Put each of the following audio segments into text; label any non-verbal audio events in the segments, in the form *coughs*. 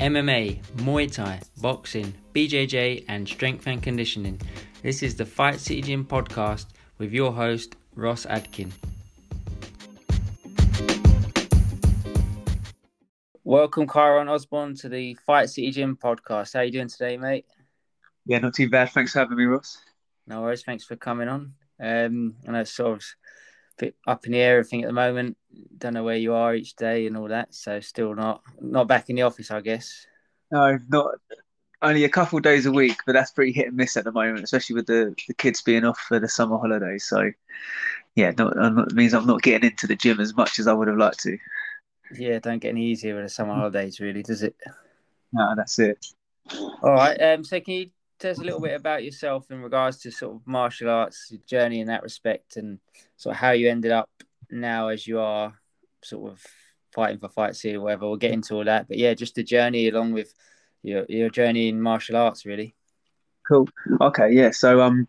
MMA, Muay Thai, boxing, BJJ, and strength and conditioning. This is the Fight City Gym podcast with your host, Ross Adkin. Welcome, Kyron Osborne, to the Fight City Gym podcast. How are you doing today, mate? Yeah, not too bad. Thanks for having me, Ross. No worries. Thanks for coming on. Um, I know it's sort of bit up in the air, everything at the moment. Don't know where you are each day and all that. So still not not back in the office, I guess. No, not only a couple of days a week, but that's pretty hit and miss at the moment, especially with the, the kids being off for the summer holidays. So, yeah, not, it means I'm not getting into the gym as much as I would have liked to. Yeah, don't get any easier with the summer holidays, really, does it? No, that's it. All right. Um, so can you tell us a little bit about yourself in regards to sort of martial arts journey in that respect, and sort of how you ended up now as you are sort of fighting for Fight City or whatever. We'll get into all that, but yeah, just the journey along with your your journey in martial arts, really. Cool. Okay. Yeah. So um,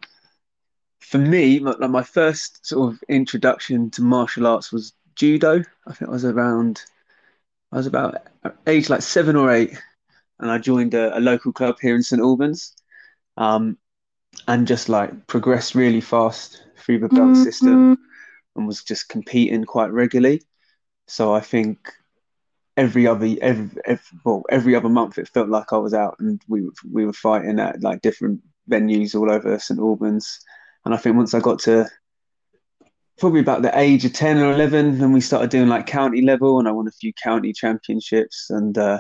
for me, my, my first sort of introduction to martial arts was judo. I think I was around, I was about age like seven or eight, and I joined a, a local club here in St Albans, um, and just like progressed really fast through the belt mm-hmm. system, and was just competing quite regularly. So I think every other every, every well every other month it felt like I was out and we we were fighting at like different venues all over St Albans. And I think once I got to probably about the age of 10 or 11 then we started doing like county level and i won a few county championships and uh,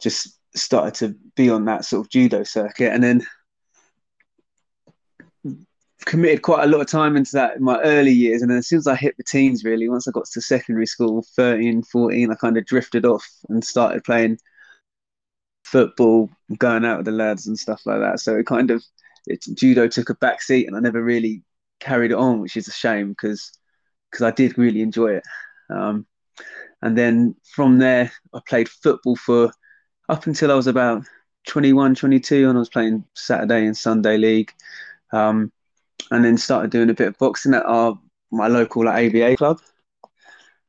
just started to be on that sort of judo circuit and then committed quite a lot of time into that in my early years and then as soon as i hit the teens really once i got to secondary school 13 14 i kind of drifted off and started playing football going out with the lads and stuff like that so it kind of it, judo took a back seat and i never really carried it on, which is a shame because because I did really enjoy it. Um, and then from there, I played football for up until I was about 21, 22, and I was playing Saturday and Sunday league. Um, and then started doing a bit of boxing at our my local like, ABA club.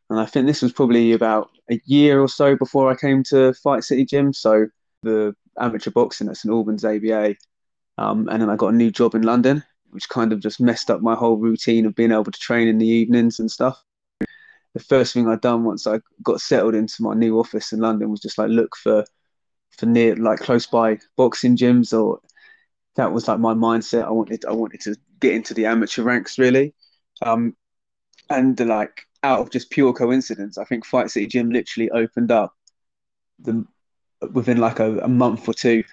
And I think this was probably about a year or so before I came to Fight City Gym. So the amateur boxing at St Albans ABA. Um, and then I got a new job in London which kind of just messed up my whole routine of being able to train in the evenings and stuff. The first thing I'd done once I got settled into my new office in London was just like look for for near like close by boxing gyms or that was like my mindset. I wanted I wanted to get into the amateur ranks really. Um, and like out of just pure coincidence, I think Fight City Gym literally opened up the within like a, a month or two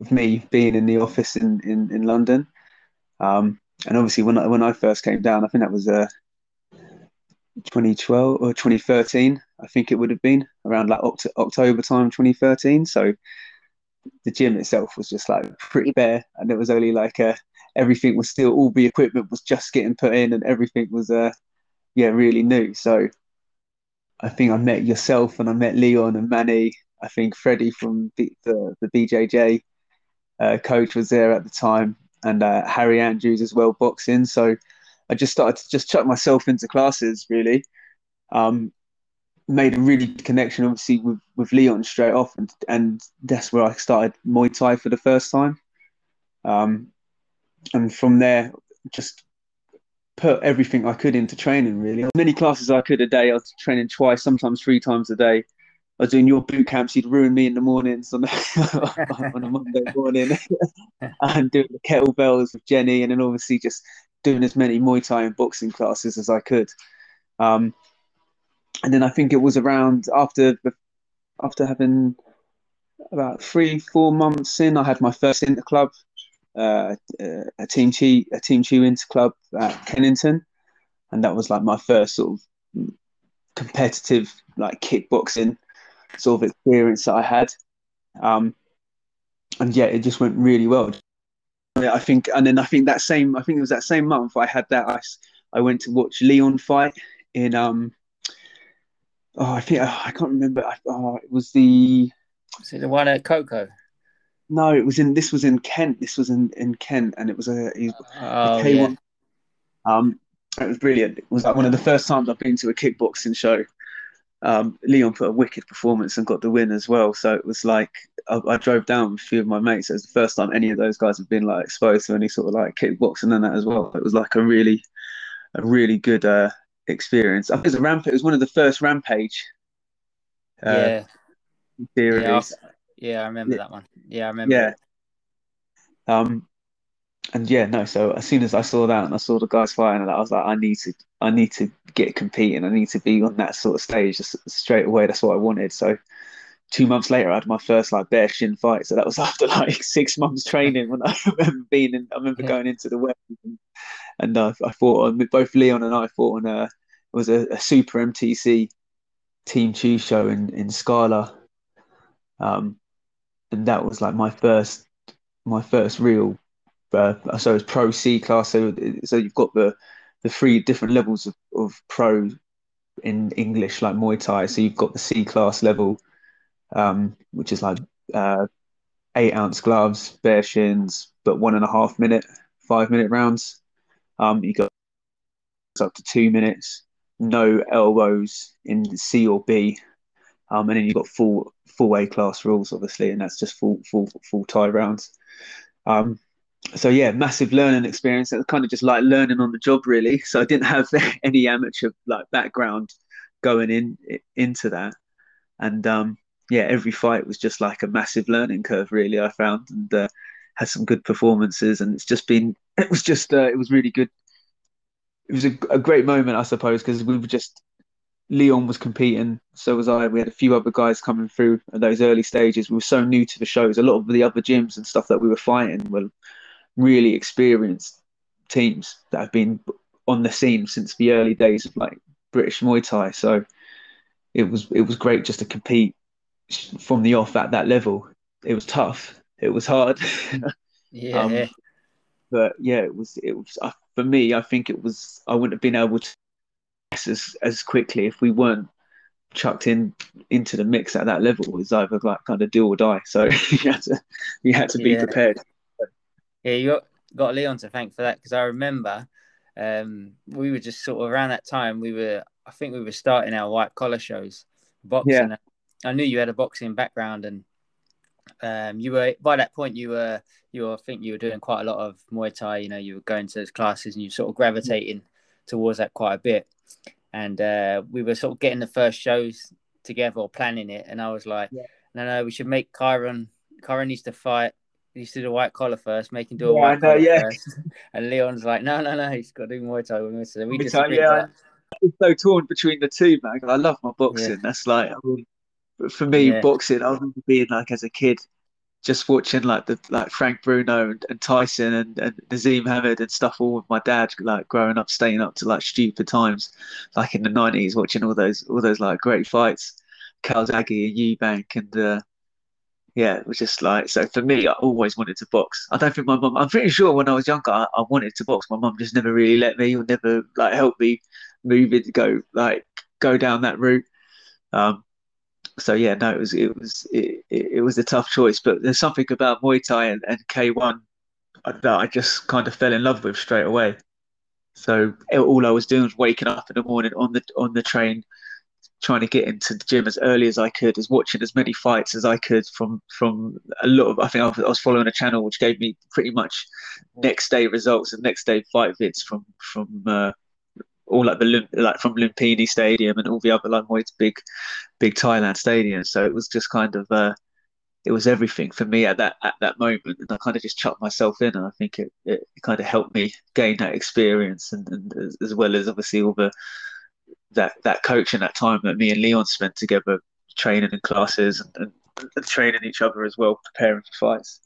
of me being in the office in, in, in London. Um, and obviously, when I, when I first came down, I think that was uh, 2012 or 2013. I think it would have been around like Oct- October time, 2013. So the gym itself was just like pretty bare, and it was only like uh, everything was still all the equipment was just getting put in, and everything was uh, yeah really new. So I think I met yourself, and I met Leon and Manny. I think Freddie from the the, the BJJ uh, coach was there at the time, and uh, Harry Andrews as well boxing. So I just started to just chuck myself into classes really. Um, made a really good connection obviously with, with Leon straight off and, and that's where I started Muay Thai for the first time. Um, and from there just put everything I could into training really. As many classes I could a day. I was training twice, sometimes three times a day. I was doing your boot camps. You'd ruin me in the mornings on, *laughs* on a Monday morning, *laughs* and doing the kettlebells with Jenny, and then obviously just doing as many Muay Thai and boxing classes as I could. Um, and then I think it was around after after having about three four months in, I had my first inter club, uh, a team chi a team inter club at Kennington, and that was like my first sort of competitive like kickboxing sort of experience that I had. Um, and yeah, it just went really well. I think, and then I think that same, I think it was that same month I had that. I, I went to watch Leon fight in, um, oh, I think I can't remember. Oh, it was the. Was it the one at Coco? No, it was in. This was in Kent. This was in in Kent, and it was a. oh, K1. Yeah. Um, it was brilliant. It was like one of the first times I've been to a kickboxing show, um, Leon put a wicked performance and got the win as well. So it was like I, I, drove down with a few of my mates. It was the first time any of those guys have been like exposed to any sort of like kickboxing and that as well. It was like a really, a really good uh, experience. I think it was a ramp. It was one of the first Rampage. Uh, yeah. Series. Yeah, yeah, I remember yeah. that one. Yeah, I remember. Yeah. Um, and yeah, no. So as soon as I saw that and I saw the guys fighting, I was like, I need to, I need to get competing. I need to be on that sort of stage just straight away. That's what I wanted. So two months later, I had my first like bare shin fight. So that was *laughs* after like six months training. When I *laughs* remember being in, I remember yeah. going into the web and, and uh, I fought on both Leon and I fought on a it was a, a super MTC Team Tschue show in in Scala. Um, and that was like my first my first real uh, so it's pro C class. So so you've got the the three different levels of, of pro in English, like Muay Thai. So you've got the C class level, um, which is like uh, eight ounce gloves, bare shins, but one and a half minute, five minute rounds. Um, you got up to two minutes, no elbows in C or B, um, and then you've got full full A class rules, obviously, and that's just full full full Thai rounds. Um, so yeah, massive learning experience. It was kind of just like learning on the job, really. So I didn't have *laughs* any amateur like background going in into that, and um, yeah, every fight was just like a massive learning curve, really. I found and uh, had some good performances, and it's just been *clears throat* it was just uh, it was really good. It was a, a great moment, I suppose, because we were just Leon was competing, so was I. We had a few other guys coming through at those early stages. We were so new to the shows. A lot of the other gyms and stuff that we were fighting were really experienced teams that have been on the scene since the early days of like British Muay Thai. So it was it was great just to compete from the off at that level. It was tough. It was hard. *laughs* yeah. Um, but yeah, it was it was uh, for me. I think it was I wouldn't have been able to as as quickly if we weren't chucked in into the mix at that level. It was either like kind of do or die. So *laughs* you had to you had to be yeah. prepared. Yeah, you got, got Leon to thank for that because I remember um, we were just sort of around that time. We were, I think, we were starting our white collar shows, boxing. Yeah. I knew you had a boxing background, and um, you were by that point you were you were, I think you were doing quite a lot of Muay Thai. You know, you were going to those classes, and you sort of gravitating towards that quite a bit. And uh, we were sort of getting the first shows together or planning it, and I was like, yeah. "No, no, we should make Kyron. Kyron needs to fight he used to do the white collar first, make him do a yeah, white collar yeah. first. And Leon's like, no, no, no, he's got to do Muay Thai. So we just yeah, I'm so torn between the two, man. I love my boxing. That's like, I mean, for me, boxing. I remember being like as a kid, just watching like the like Frank Bruno and, and Tyson and, and Naseem Hamed and stuff all with my dad, like growing up, staying up to like stupid times, like in the nineties, watching all those all those like great fights, Calzaghe and Eubank and. Uh, yeah, it was just like so for me. I always wanted to box. I don't think my mum. I'm pretty sure when I was younger, I, I wanted to box. My mum just never really let me, or never like helped me move it, go like go down that route. Um, so yeah, no, it was it was it, it, was a tough choice. But there's something about Muay Thai and, and K1 that I just kind of fell in love with straight away. So all I was doing was waking up in the morning on the on the train, trying to get into the gym as early as I could, as watching as many fights as I could from from a lot of. I think I was following a channel which gave me pretty much next day results and next day fight vids from from uh, all like the like from Lumpini Stadium and all the other like big big Thailand stadiums. So it was just kind of uh, it was everything for me at that at that moment, and I kind of just chucked myself in, and I think it, it kind of helped me gain that experience, and, and as well as obviously all the that that coaching that time that me and Leon spent together, training in classes and, and, and training each other as well, preparing for fights.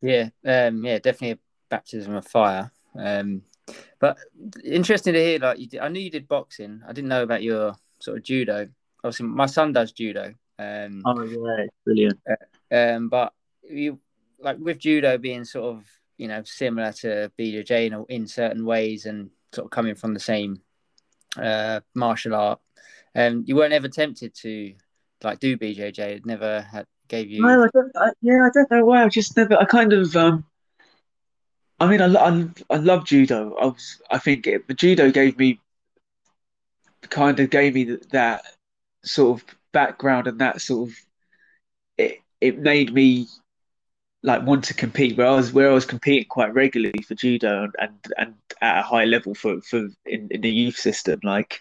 Yeah, um, yeah, definitely a baptism of fire. Um, but interesting to hear, like you did, I knew you did boxing. I didn't know about your sort of judo. Obviously, my son does judo. Um, oh yeah, brilliant. Uh, um, but you like with judo being sort of you know similar to BJJ in, in certain ways and sort of coming from the same uh, martial art. Um, you weren't ever tempted to like do BJJ. It never had gave you. No, I don't. I, yeah, I don't know why. I just never. I kind of. Um, I mean, I, I, I love judo. I was. I think it, the judo gave me kind of gave me that sort of background and that sort of it it made me like want to compete where I was where I was competing quite regularly for judo and and, and at a high level for for in, in the youth system like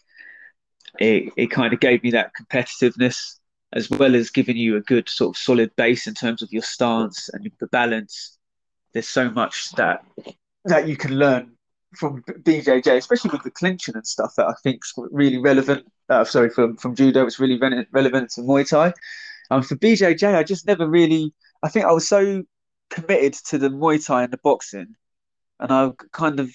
it it kind of gave me that competitiveness as well as giving you a good sort of solid base in terms of your stance and the balance there's so much that that you can learn from BJJ, especially with the clinching and stuff that I think is really relevant. Uh, sorry, from from judo, it's really re- relevant to Muay Thai. Um, for BJJ, I just never really. I think I was so committed to the Muay Thai and the boxing, and I kind of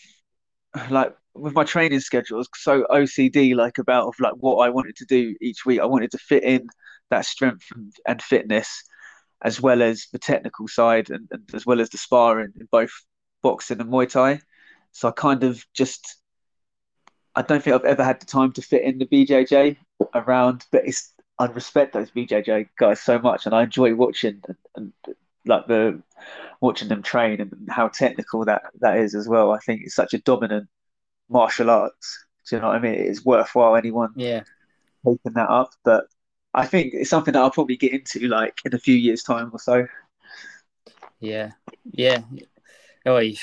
like with my training schedules so OCD like about of like what I wanted to do each week. I wanted to fit in that strength and, and fitness as well as the technical side and, and as well as the sparring in both boxing and Muay Thai. So I kind of just I don't think I've ever had the time to fit in the BJJ around, but it's I respect those BJJ guys so much, and I enjoy watching and, and like the watching them train and how technical that that is as well. I think it's such a dominant martial arts. Do you know what I mean? It's worthwhile anyone yeah taking that up, but I think it's something that I'll probably get into like in a few years' time or so. Yeah, yeah. Oh, I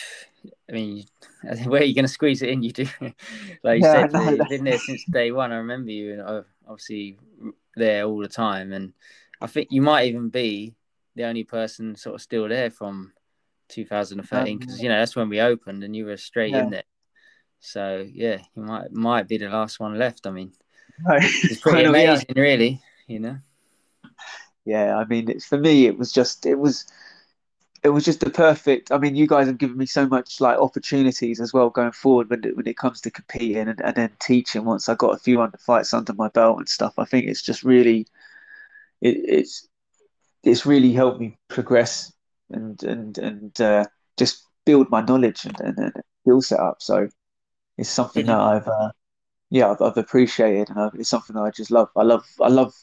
mean, *laughs* where are you going to squeeze it in? You do, *laughs* like you yeah, said, no, you've been there since day one. I remember you, and obviously there all the time. And I think you might even be the only person sort of still there from 2013 because um, you know that's when we opened, and you were straight yeah. in there. So yeah, you might might be the last one left. I mean, *laughs* it's pretty amazing, yeah. really you know. Yeah, I mean, it's for me. It was just it was it was just the perfect. I mean, you guys have given me so much like opportunities as well going forward when it, when it comes to competing and, and then teaching. Once I got a few under fights under my belt and stuff, I think it's just really it, it's it's really helped me progress and and and uh, just build my knowledge and, and, and skill set up. So it's something mm-hmm. that I've uh, yeah I've, I've appreciated and I've, it's something that I just love. I love I love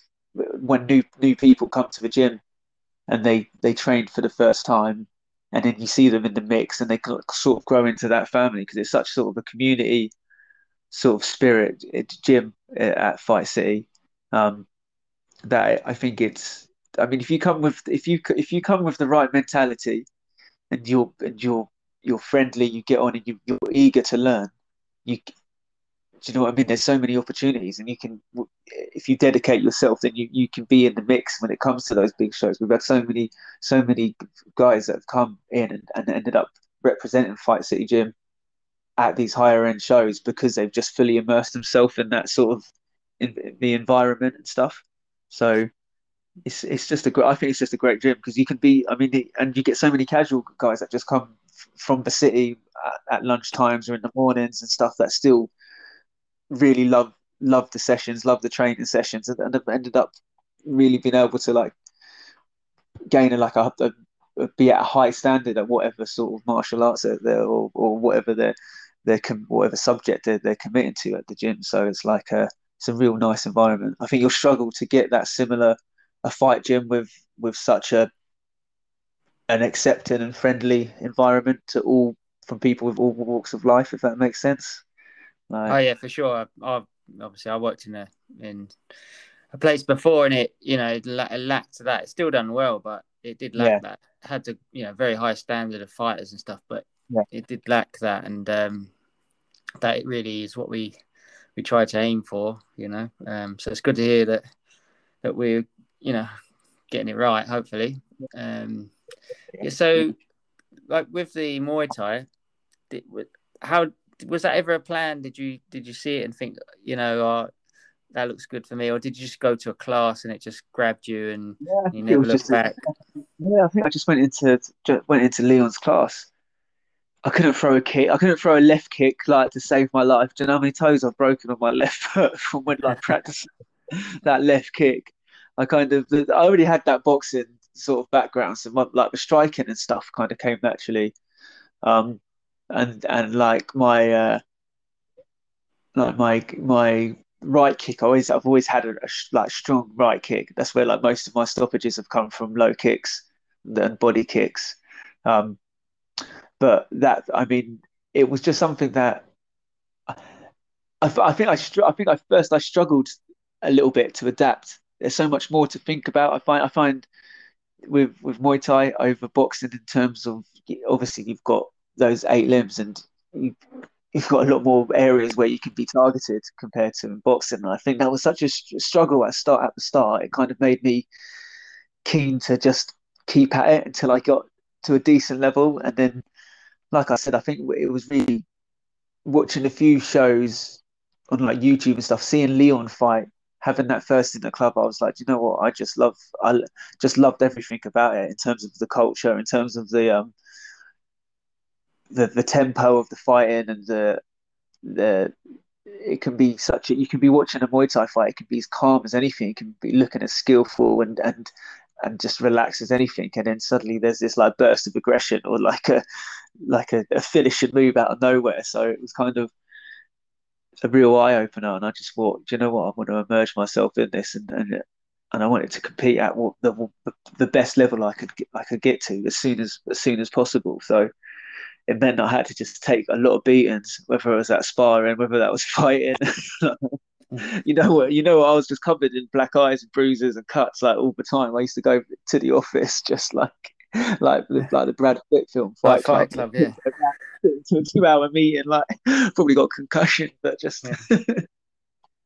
when new new people come to the gym and they they train for the first time and then you see them in the mix and they sort of grow into that family because it's such sort of a community sort of spirit gym at Fight City. Um, that I think it's I mean if you come with if you if you come with the right mentality and you're and you're you're friendly you get on and you, you're eager to learn you do you know what I mean? There's so many opportunities, and you can, if you dedicate yourself, then you, you can be in the mix when it comes to those big shows. We've had so many so many guys that have come in and, and ended up representing Fight City Gym at these higher end shows because they've just fully immersed themselves in that sort of in, in the environment and stuff. So it's it's just a great. I think it's just a great gym because you can be. I mean, and you get so many casual guys that just come from the city at, at lunch times or in the mornings and stuff that still really love loved the sessions, loved the training sessions, and, and ended up really being able to like gain a like a, a, be at a high standard at whatever sort of martial arts or, or whatever they're they're whatever subject they're, they're committing to at the gym. So it's like a it's a real nice environment. I think you'll struggle to get that similar a fight gym with with such a an accepting and friendly environment to all from people with all walks of life, if that makes sense. Like, oh yeah, for sure. I, have obviously I worked in a in a place before, and it you know it, lacked that. It's still done well, but it did lack yeah. that. It had to you know very high standard of fighters and stuff, but yeah. it did lack that, and um, that it really is what we we try to aim for. You know, um, so it's good to hear that that we're you know getting it right. Hopefully, um, yeah, so like with the Muay Thai, how was that ever a plan? Did you did you see it and think, you know, oh, that looks good for me, or did you just go to a class and it just grabbed you and yeah, you never looked back? yeah, I think I just went into just went into Leon's class. I couldn't throw a kick. I couldn't throw a left kick like to save my life. Do you know how many toes I've broken on my left *laughs* foot from when I practiced *laughs* that left kick? I kind of I already had that boxing sort of background, so my, like the striking and stuff kind of came naturally. Um, and and like my uh, like my my right kick. I always I've always had a, a like strong right kick. That's where like most of my stoppages have come from low kicks and body kicks. Um, but that I mean, it was just something that I, I think I str- I think I first I struggled a little bit to adapt. There's so much more to think about. I find I find with with Muay Thai over boxing in terms of obviously you've got those eight limbs and you, you've got a lot more areas where you can be targeted compared to boxing. And I think that was such a struggle at start at the start. It kind of made me keen to just keep at it until I got to a decent level, and then, like I said, I think it was really watching a few shows on like YouTube and stuff, seeing Leon fight, having that first in the club, I was like, you know what? I just love, I just loved everything about it in terms of the culture, in terms of the um, the the tempo of the fighting and the the it can be such a you can be watching a Muay Thai fight, it can be as calm as anything, it can be looking as skillful and and and just relax as anything, and then suddenly there's this like burst of aggression or like a like a, a finishing move out of nowhere. So it was kind of a real eye opener, and I just thought, do you know what, I want to immerse myself in this, and and, and I wanted to compete at what the the best level I could I could get to as soon as as soon as possible. So it meant I had to just take a lot of beatings, whether it was at sparring, whether that was *laughs* fighting. you know what? You know? I was just covered in black eyes and bruises and cuts like all the time. I used to go to the office *laughs* just like like the, like the Brad Pitt film Fight, Fight Club. Club. Yeah, to a two-hour meeting. Like *laughs* probably got concussion, but just yeah.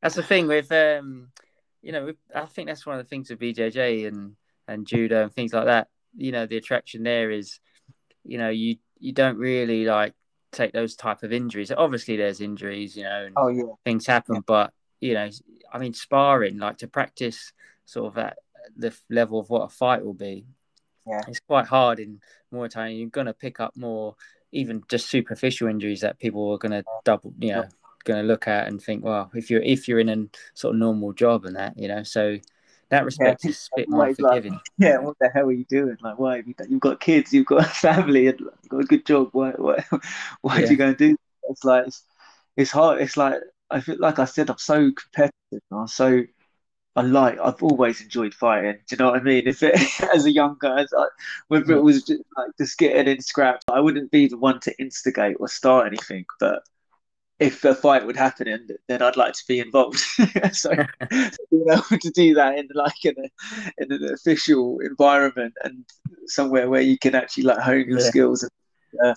that's the thing with um, you know, I think that's one of the things with BJJ and and judo and things like that. You know, the attraction there is, you know, you you don't really like take those type of injuries. Obviously, there's injuries, you know, oh yeah, things happen. Yeah. But you know, I mean, sparring like to practice sort of at the level of what a fight will be. Yeah, it's quite hard in Muay Thai. You're gonna pick up more, even just superficial injuries that people are gonna double, you know, yeah. gonna look at and think, well, if you're if you're in a sort of normal job and that, you know, so that respect yeah, is *laughs* a bit more forgiving. Like, *laughs* yeah, what the hell are you doing? Like, why have you You've got kids, you've got a *laughs* family, and you've got a good job. Why, why, why yeah. are you going to do? It's like it's, it's hard. It's like I feel like I said, I'm so competitive. I'm so I like. I've always enjoyed fighting. Do you know what I mean? If it as a young guy, as I, whether it mm. was just like just getting in scraps, I wouldn't be the one to instigate or start anything, but if a fight would happen, and then I'd like to be involved. *laughs* so, being able to do that in like in, a, in an official environment and somewhere where you can actually like hone your yeah. skills and, uh,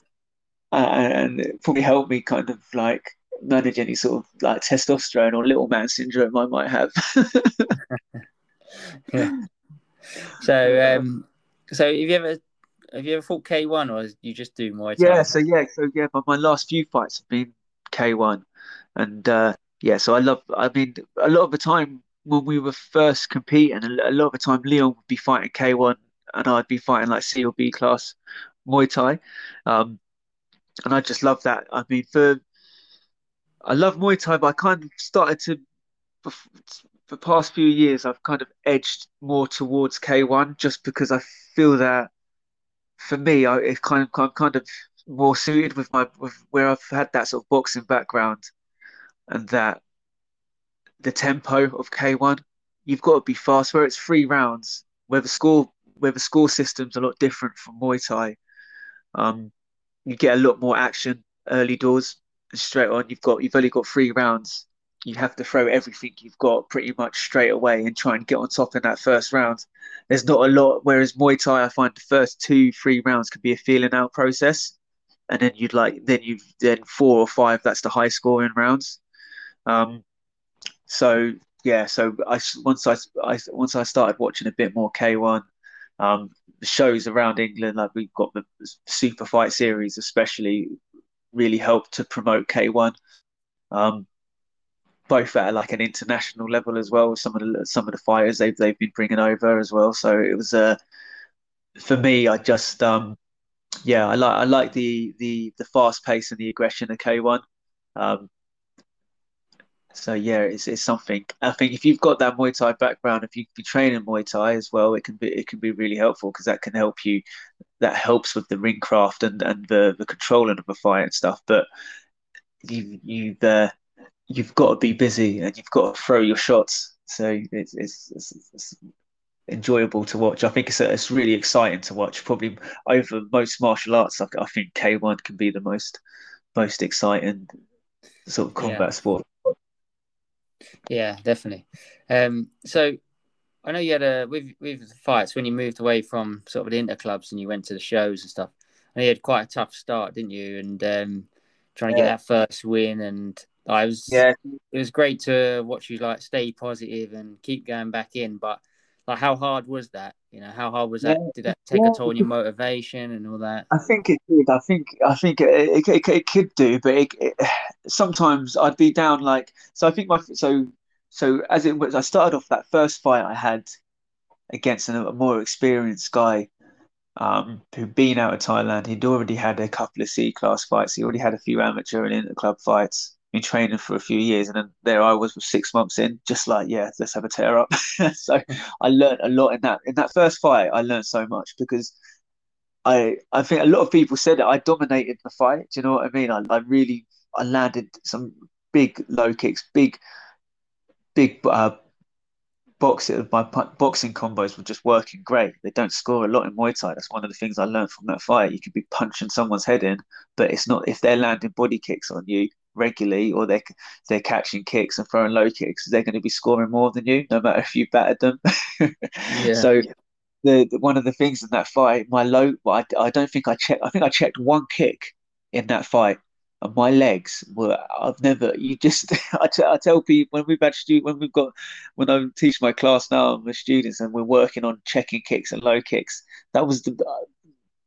and it probably help me kind of like manage any sort of like testosterone or little man syndrome I might have. *laughs* yeah. So, um, so have you ever have you ever fought K one or you just do Muay Thai? Yeah, so yeah, so yeah, but my last few fights have been K1, and uh, yeah, so I love. I mean, a lot of the time when we were first competing, a lot of the time Leon would be fighting K1, and I'd be fighting like C or B class Muay Thai, um, and I just love that. I mean, for I love Muay Thai, but I kind of started to. For the past few years, I've kind of edged more towards K1 just because I feel that for me, I, it's kind of I'm kind of more suited with my with where I've had that sort of boxing background and that the tempo of K1, you've got to be fast. Where it's three rounds, where the score where the score system's a lot different from Muay Thai. Um, you get a lot more action early doors and straight on. You've got you've only got three rounds. You have to throw everything you've got pretty much straight away and try and get on top in that first round. There's not a lot. Whereas Muay Thai, I find the first two, three rounds can be a feeling out process and then you'd like then you've then four or five. That's the high scoring rounds. Um, so yeah, so I once I, I once I started watching a bit more K one, um, shows around England, like we've got the Super Fight series, especially, really helped to promote K one. Um, both at like an international level as well. Some of the some of the fighters they've they've been bringing over as well. So it was a uh, for me. I just um, yeah, I like I like the the the fast pace and the aggression of K1. Um, so yeah, it's, it's something. I think if you've got that Muay Thai background, if you be training Muay Thai as well, it can be it can be really helpful because that can help you. That helps with the ring craft and, and the the controlling of a fight and stuff. But you you uh, you've got to be busy and you've got to throw your shots. So it's it's, it's, it's enjoyable to watch. I think it's it's really exciting to watch. Probably over most martial arts, I, I think K one can be the most most exciting sort of combat yeah. sport. Yeah, definitely. Um, so I know you had a with with the fights when you moved away from sort of the inter clubs and you went to the shows and stuff. And you had quite a tough start, didn't you? And um, trying to Yeah. get that first win, and I was Yeah, it was great to watch you like stay positive and keep going back in. But like, how hard was that? You know, how hard was that? Yeah. Did that take Yeah. a toll on your motivation and all that? I think it did. I think I think it, it, it could do, but it, it, sometimes I'd be down like so. I think my so so as it was. I started off that first fight I had against a, a more experienced guy um, who'd been out of Thailand. He'd already had a couple of C class fights. He already had a few amateur and inter club fights. Been training for a few years, and then there I was with six months in, just like yeah, let's have a tear up. *laughs* so I learned a lot in that in that first fight. I learned so much because I I think a lot of people said it. I dominated the fight. Do you know what I mean? I, I really I landed some big low kicks, big big uh, boxing. My boxing combos were just working great. They don't score a lot in Muay Thai. That's one of the things I learned from that fight. You could be punching someone's head in, but it's not if they're landing body kicks on you regularly or they're they're catching kicks and throwing low kicks, they're going to be scoring more than you, no matter if you battered them. *laughs* Yeah. So the, the one of the things in that fight, my low, I, I don't think I checked. I think I checked one kick in that fight, and my legs were. I've never. You just. *laughs* I, t- I tell people when we've had stu- when we've got when I teach my class now with students and we're working on checking kicks and low kicks. That was the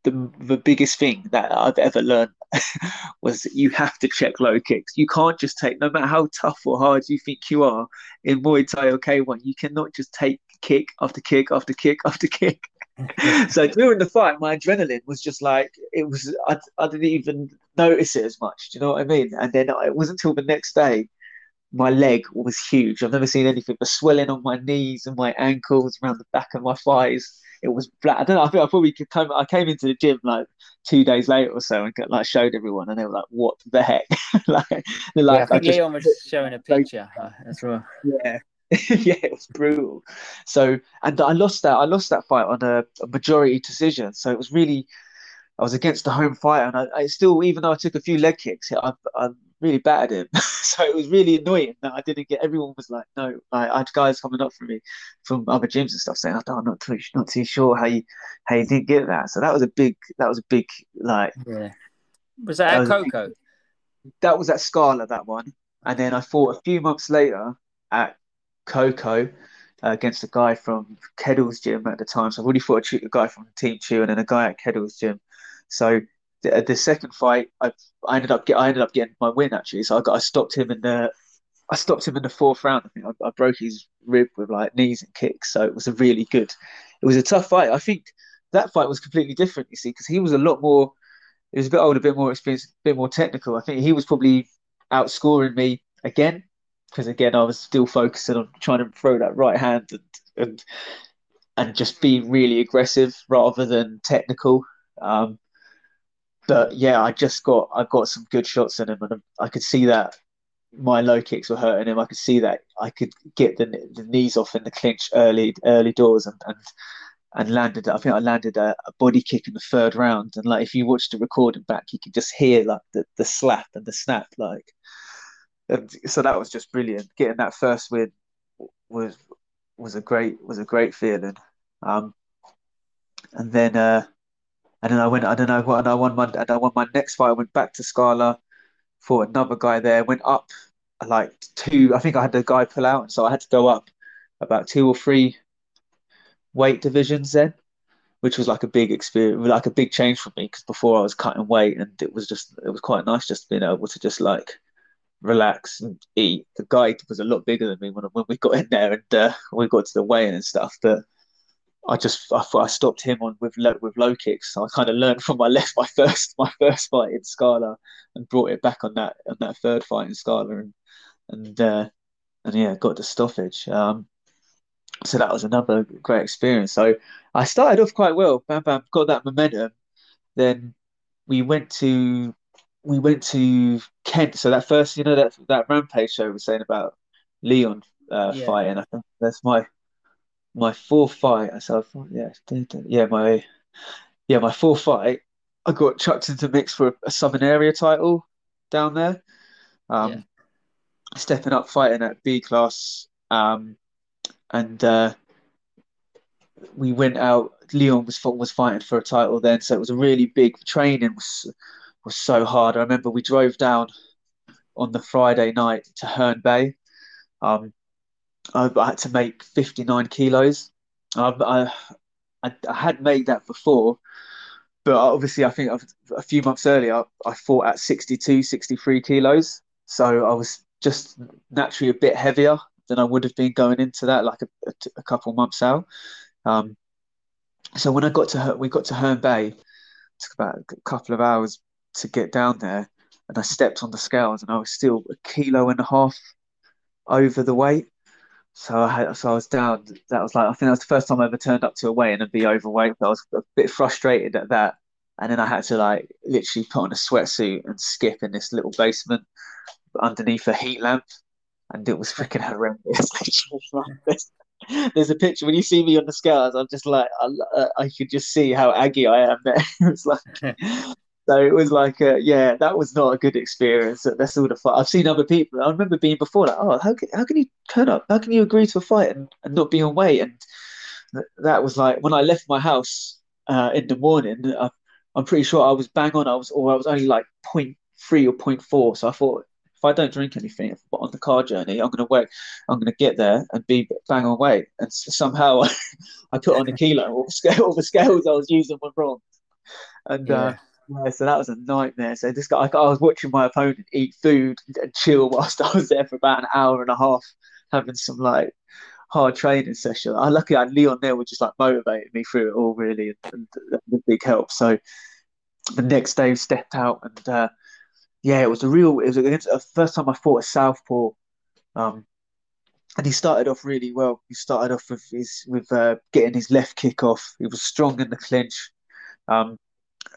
the the biggest thing that I've ever learned *laughs* was you have to check low kicks. You can't just take no matter how tough or hard you think you are in Muay Thai or K1. You cannot just take kick after kick after kick after kick. *laughs* so during the fight, my adrenaline was just like it was. I, I didn't even notice it as much. Do you know what I mean? And then it wasn't until the next day, my leg was huge. I've never seen anything. The swelling on my knees and my ankles, around the back of my thighs. It was flat. I don't know. I think I probably could come. I came into the gym like two days later or so and got, like showed everyone, and they were like, "What the heck?" *laughs* like, they're yeah, like, I think just- Leon was showing a picture. Uh, That's right. yeah. *laughs* yeah, it was brutal. So, and I lost that. I lost that fight on a, a majority decision. So it was really, I was against the home fighter, and I, I still, even though I took a few leg kicks, I, I really battered him. *laughs* so it was really annoying that I didn't get. Everyone was like, "No," I, I had guys coming up from me from other gyms and stuff saying, "I'm not too, not too sure how you how you didn't get that." So that was a big, that was a big like Yeah. Was that That at a big- Coco? that was at Scala that one, and then I fought a few months later at Coco uh, against a guy from Kettle's gym at the time. So I've already fought a, a guy from Team Chew and then a guy at Kettle's gym. So the, the second fight, I, I ended up get I ended up getting my win actually. So I got I stopped him in the I stopped him in the fourth round. I think I, I broke his rib with like knees and kicks. So it was a really good. It was a tough fight. I think that fight was completely different. You see, because he was a lot more. He was a bit older, a bit more experienced, a bit more technical. I think he was probably outscoring me again because again I was still focusing on trying to throw that right hand and and, and just being really aggressive rather than technical. Um, but yeah, I just got I got some good shots in him, and I could see that my low kicks were hurting him. I could see that I could get the the knees off in the clinch early early doors and and and landed. I think I landed a, a body kick in the third round, and like if you watched the recording back, you could just hear like the the slap and the snap, like. And so that was just brilliant. Getting that first win was was a great was a great feeling. Um, and then uh, and then I went. I don't know what. And I won my. And I won my next fight. I went back to Scala, fought another guy there. Went up like two. I think I had the guy pull out, so I had to go up about two or three weight divisions then, which was like a big experience, like a big change for me because before I was cutting weight and it was just it was quite nice just being able to just like relax and eat. The guy was a lot bigger than me when when we got in there and uh, we got to the weigh-in and stuff, but. I just I thought I stopped him on with low, with low kicks. So I kind of learned from my *laughs* left my first my first fight in Scala and brought it back on that on that third fight in Scala and and uh, and yeah got the stoppage. Um, so that was another great experience. So I started off quite well. Bam bam got that momentum. Then we went to we went to Kent. So that first you know that that rampage show was saying about Leon uh, Yeah. fighting. I think that's my my fourth fight. So I thought, yeah, yeah, my yeah, my fourth fight. I got chucked into mix for a Southern Area title down there. Um, Yeah. stepping up fighting at B class, um, and uh, we went out. Leon was was fighting for a title then, so it was a really big training was was so hard. I remember we drove down on the Friday night to Herne Bay. Um, I, I had to make 59 kilos. I, I, I had made that before, but obviously I think a few months earlier I fought at 62, 63 kilos. So I was just naturally a bit heavier than I would have been going into that, like a, a, couple months out. Um, so when I got to we got to Herne Bay, it took about a couple of hours to get down there, and I stepped on the scales, and I was still a kilo and a half over the weight. So I had, so I was down. That was like I think that was the first time I ever turned up to a weigh-in and be overweight. I was a bit frustrated at that, and then I had to like literally put on a sweatsuit and skip in this little basement underneath a heat lamp, and it was freaking horrendous. *laughs* There's a picture when you see me on the scales. I'm just like I, I could just see how aggy I am there. *laughs* it's like so it was like, uh, yeah, that was not a good experience. That's all the fight. I've seen other people. I remember being before like, oh, how can how can you turn up? How can you agree to a fight and, and not be on weight? And th- that was like when I left my house uh, in the morning. I, I'm pretty sure I was bang on. I was or I was only like 0.3 or 0.4. So I thought if I don't drink anything on the car journey, I'm gonna wait. I'm gonna get there and be bang on weight. And somehow *laughs* I put on a kilo. All the, all the scales I was using were wrong. And uh, yeah. uh, yeah, so that was a nightmare. So this guy, I was watching my opponent eat food and chill *laughs* whilst I was there for about an hour and a half, having some like hard training session. I lucky I Leon there was just like motivating me through it all really, and, and a big help. So the next day, stepped out and uh, yeah, it was a real. It was the first time I fought a southpaw. Um, and he started off really well. He started off with his with uh, getting his left kick off. He was strong in the clinch. Um,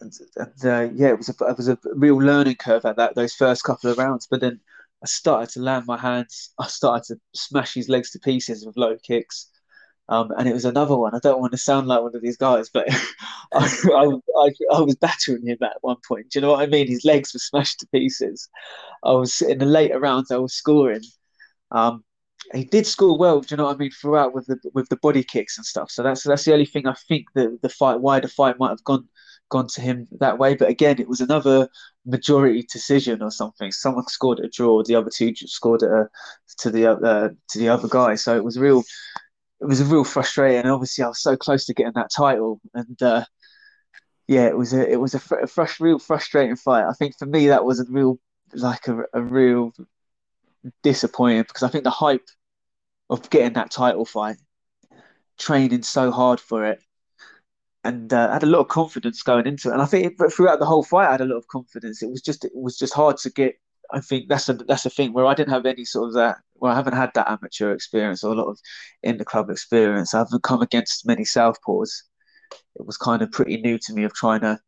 and, and uh, yeah, it was a it was a real learning curve at that those first couple of rounds. But then I started to land my hands. I started to smash his legs to pieces with low kicks. Um, and it was another one. I don't want to sound like one of these guys, but *laughs* I, I, I, I, was battering him at one point. Do you know what I mean? His legs were smashed to pieces. I was in the later rounds. I was scoring. Um, he did score well. Do you know what I mean? Throughout with the with the body kicks and stuff. So that's that's the only thing I think that the fight, why the fight might have gone gone to him that way. But again, it was another majority decision or something. Someone scored a draw, the other two scored a, to the uh, to the other guy. So it was real. It was a real frustrating. And obviously, I was so close to getting that title, and uh, yeah, it was a it was a, fr- a frust- real frustrating fight. I think for me that was a real like a, a real disappointing because I think the hype of getting that title fight, training so hard for it, and uh, had a lot of confidence going into it. And I think throughout the whole fight, I had a lot of confidence. It was just it was just hard to get. I think that's a that's a thing where I didn't have any sort of that. Well, I haven't had that amateur experience or a lot of in the club experience. I haven't come against many southpaws. It was kind of pretty new to me of trying to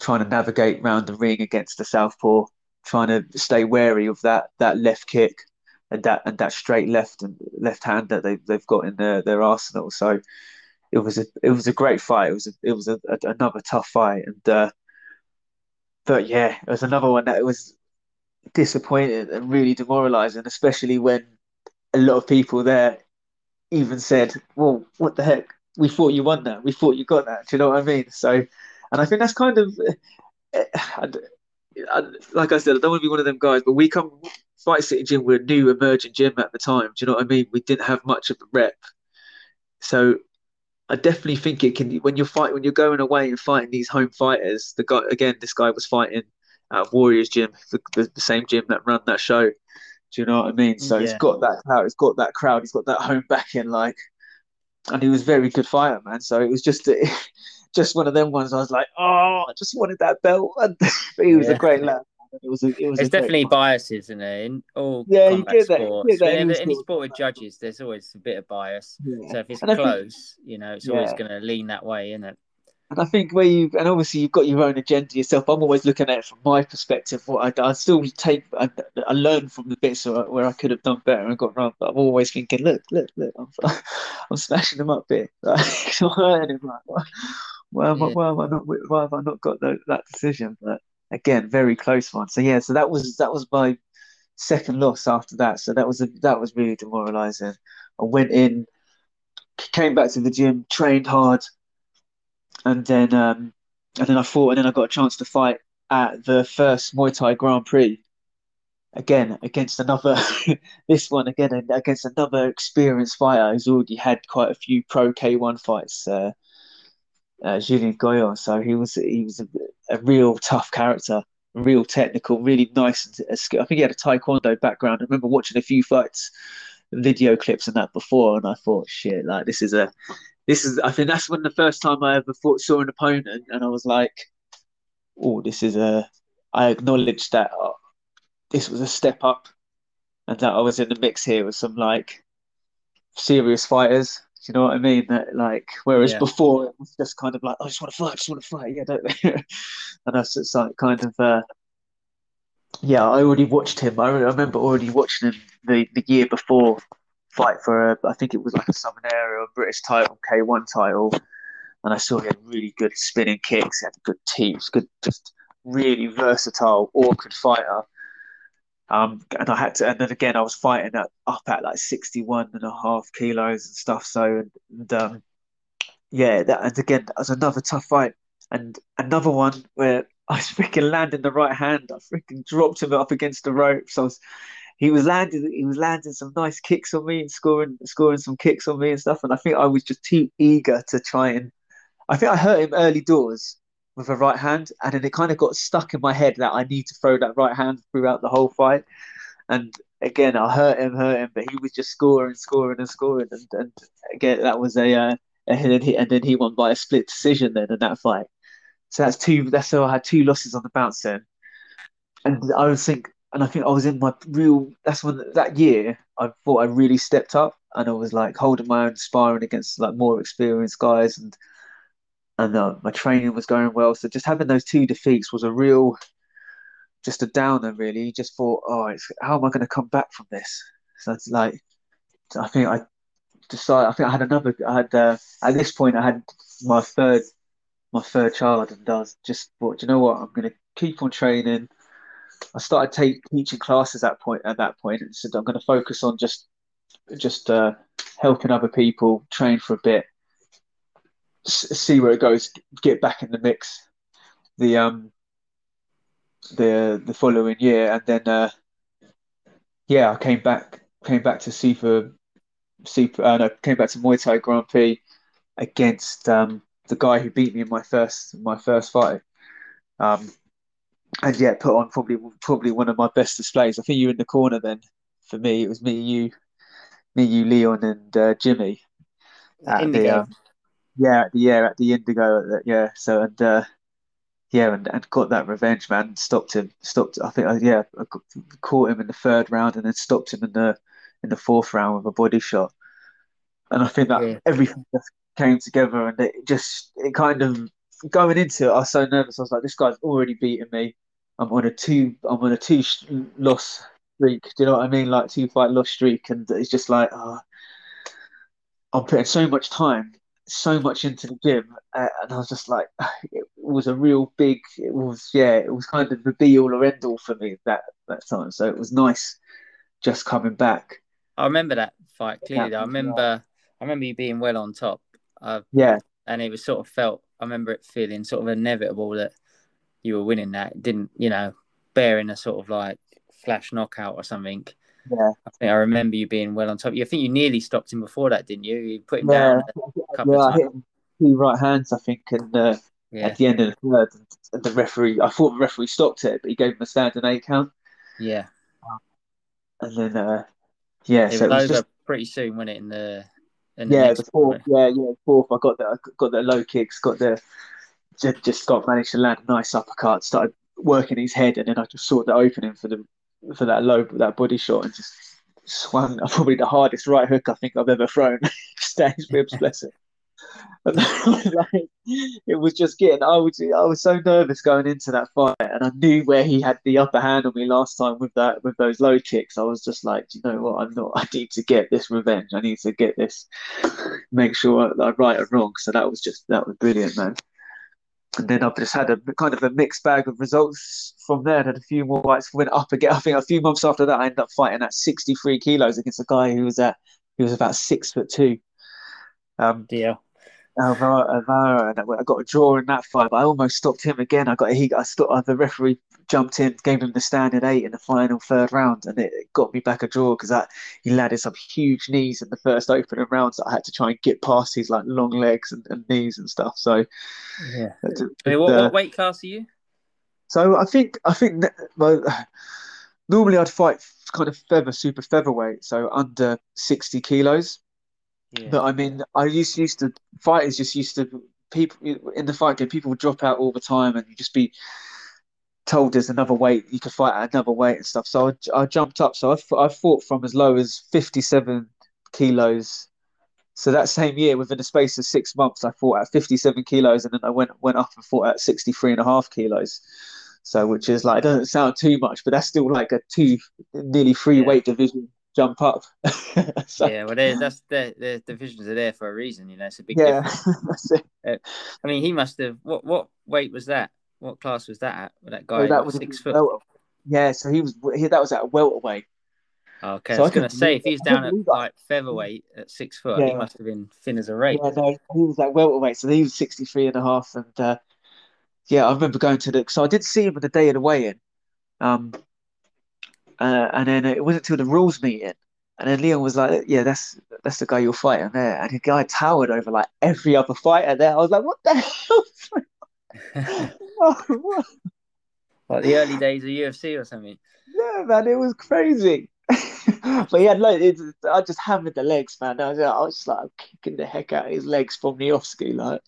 trying to navigate round the ring against the southpaw, trying to stay wary of that that left kick and that and that straight left and left hand that they they've got in their their arsenal. So it was a it was a great fight. It was a, it was a, a, another tough fight, and uh, but yeah, it was another one that was disappointing and really demoralising, especially when a lot of people there even said, "Well, what the heck? We thought you won that. We thought you got that." Do you know what I mean? So, and I think that's kind of. I, I, like I said, I don't want to be one of them guys, but we come Fight City Gym. We're a new emerging gym at the time. Do you know what I mean? We didn't have much of a rep, so I definitely think it can when you're fight when you're going away and fighting these home fighters. The guy again, this guy was fighting at Warriors Gym, the, the, the same gym that run that show. Do you know what I mean? So yeah. he's got that crowd. He's got that crowd. He's got that home backing. Like, and he was very good fighter, man. So it was just *laughs* just one of them ones. I was like, oh, I just wanted that belt. *laughs* but he was yeah. a great lad. It was a, it was there's definitely biases in it in all yeah you get that, you get that any, any sport with judges there's always a bit of bias yeah. so if it's and close think, you know it's yeah. always going to lean that way isn't it and I think where you and obviously you've got your own agenda yourself. I'm always looking at it from my perspective. What I, I still take, I, I learn from the bits where I could have done better and got wrong. But I'm always thinking, look, look, look, I'm, *laughs* I'm smashing them up here. *laughs* Like, *laughs* I'm hurting him. Like, why, I, why am I not? Why have I not got the, that decision? But again, very close one. So yeah, so that was that was my second loss after that. So that was a, that was really demoralising. I went in, came back to the gym, trained hard, and then um, and then I fought, and then I got a chance to fight at the first Muay Thai Grand Prix. Again, against another, *laughs* this one again against another experienced fighter who's already had quite a few pro K1 fights, uh, uh, Julien Goyon. So he was he was a, a real tough character, real technical, really nice. I think he had a Taekwondo background. I remember watching a few fights, video clips and that before, and I thought, shit, like this is a, this is. I think that's when the first time I ever fought, saw an opponent, and I was like, oh, this is a. I acknowledged that uh, this was a step up, and that I was in the mix here with some like serious fighters. Do you know what I mean? That like, whereas yeah. before it was just kind of like, I just want to fight, I just want to fight, yeah, *laughs* don't and that's it's like kind of, uh, yeah, I already watched him. I, remember already watching him the, the year before fight for a, I think it was like a Southern Area British title, K1 title, and I saw he had really good spinning kicks, he had good teeps, good, just really versatile, awkward fighter. Um, and I had to, and then again, I was fighting at, up at like 61 and a half kilos and stuff. So, and, and um, yeah, that, and again, that was another tough fight. And another one where *laughs* I was freaking landing the right hand. I freaking dropped him up against the ropes. I was, he was landing, he was landing some nice kicks on me and scoring, scoring some kicks on me and stuff. And I think I was just too eager to try and, I think I hurt him early doors with a right hand, and then it kind of got stuck in my head that I need to throw that right hand throughout the whole fight. And again, I hurt him, hurt him, but he was just scoring, scoring, and scoring. And, and again, that was a, uh, and then he and then he won by a split decision then in that fight. So that's two. That's how I had two losses on the bounce then. And I was think, and I think I was in my real. That's when that year I thought I really stepped up, and I was like holding my own, sparring against like more experienced guys, and and uh, my training was going well. So just having those two defeats was a real, just a downer. Really, just thought, oh, it's how am I going to come back from this? So it's like, I think I decided. I think I had another. I had uh, at this point I had my third, my third child, and was just thought, you know what, I'm going to keep on training. I started take, teaching classes at point at that point, and said I'm going to focus on just just uh, helping other people train for a bit see where it goes, get back in the mix. The um the the following year, and then uh, yeah, I came back came back to Super Super. Uh, no, came back to Muay Thai Grand Prix against um, the guy who beat me in my first my first fight. Um, and yeah, put on probably probably one of my best displays. I think you were in the corner then. For me, it was me, you, me, you, Leon, and uh, Jimmy. At the, um, yeah, yeah, at the Indigo, yeah. So and uh, yeah, and, and got that revenge, man. Stopped him. Stopped. I think, uh, yeah, I caught him in the third round, and then stopped him in the in the fourth round with a body shot. And I think that yeah. everything just came together, and it just it kind of going into it. I was so nervous. I was like, this guy's already beaten me. I'm on a two. I'm on a two loss streak. Do you know what I mean? Like two fight loss streak, and it's just like, oh, I'm putting so much time so much into the gym, uh, and I was just like, *sighs* it was a real big. It was yeah, it was kind of the be all or end all for me that that time. So it was nice just coming back. I remember that fight clearly. Yeah. I remember I remember you being well on top. Uh, yeah, and it was sort of felt. I remember it feeling sort of inevitable that you were winning that. It didn't you know bearing a sort of like flash knockout or something. Yeah. I think I remember you being well on top. You, I think you nearly stopped him before that, didn't you? You put him yeah. down. yeah, I hit him two right hands, I think, and uh, yeah. at the end of the third, and the referee. I thought the referee stopped it, but he gave him a standing eight count. Yeah. And then, uh, yeah, it so was, it was just... pretty soon, wasn't it? In the, in the yeah, the fourth, yeah, yeah, fourth. I got the got the low kicks, got the just, just got managed to land a nice uppercut, started working his head, and then I just saw the opening for the for that low that body shot and just swung *laughs* probably the hardest right hook I think I've ever thrown. *laughs* Stays ribs, bless it. *laughs* like, it was just getting. I was I was so nervous going into that fight, and I knew where he had the upper hand on me last time with that with those low kicks. I was just like, you know what? I'm not. I need to get this revenge. I need to get this. Make sure that I right or wrong. So that was just that was brilliant, man. And then I've just had a kind of a mixed bag of results from there. Had a few more fights, went up again. I think a few months after that, I ended up fighting at 63 kilos against a guy who was at he was about six foot two. Um, yeah. Alvaro, Alvaro, and I got a draw in that fight, but I almost stopped him again. I got he, I stopped. Uh, the referee jumped in, gave him the standing eight in the final third round, and it got me back a draw because that he landed some huge knees in the first opening rounds. That I had to try and get past his like long legs and, and knees and stuff. So, yeah. Hey, what, uh, what weight class are you? So I think I think well, *sighs* normally I'd fight kind of feather super featherweight, so under sixty kilos. Yeah. But I mean, I used used to fighters just used to people in the fight game. People would drop out all the time, and you just be told there's another weight you could fight at another weight and stuff. So I, I jumped up. So I, I fought from as low as 57 kilos. So that same year, within a space of six months, I fought at 57 kilos, and then I went went up and fought at 63 and a half kilos. So which is like it doesn't sound too much, but that's still like a two nearly three yeah. weight division jump up. *laughs* so, yeah, well, that's the the divisions are there for a reason. You know, it's a big yeah. difference. *laughs* uh, I mean, he must have. What what weight was that? What class was that at? That guy, oh, that was six foot. Welter. Yeah, so he was. He, that was at welterweight. Okay, so I was going to say if he's down at like featherweight at six foot, yeah. he must have been thin as a rake. Yeah, no, he was at welterweight, so he was 63 and a half. And uh, yeah, I remember going to the. So I did see him on the day of the weigh-in. Um, uh, and then it wasn't until the rules meeting. And then Leon was like, "Yeah, that's that's the guy you're fighting there." And the guy towered over like every other fighter there. I was like, "What the *laughs* hell?" *laughs* *laughs* like the early days of UFC or something. Yeah, man, it was crazy. *laughs* but yeah, like it's, I just hammered the legs, man. I was, I was just like kicking the heck out of his legs from ski, like,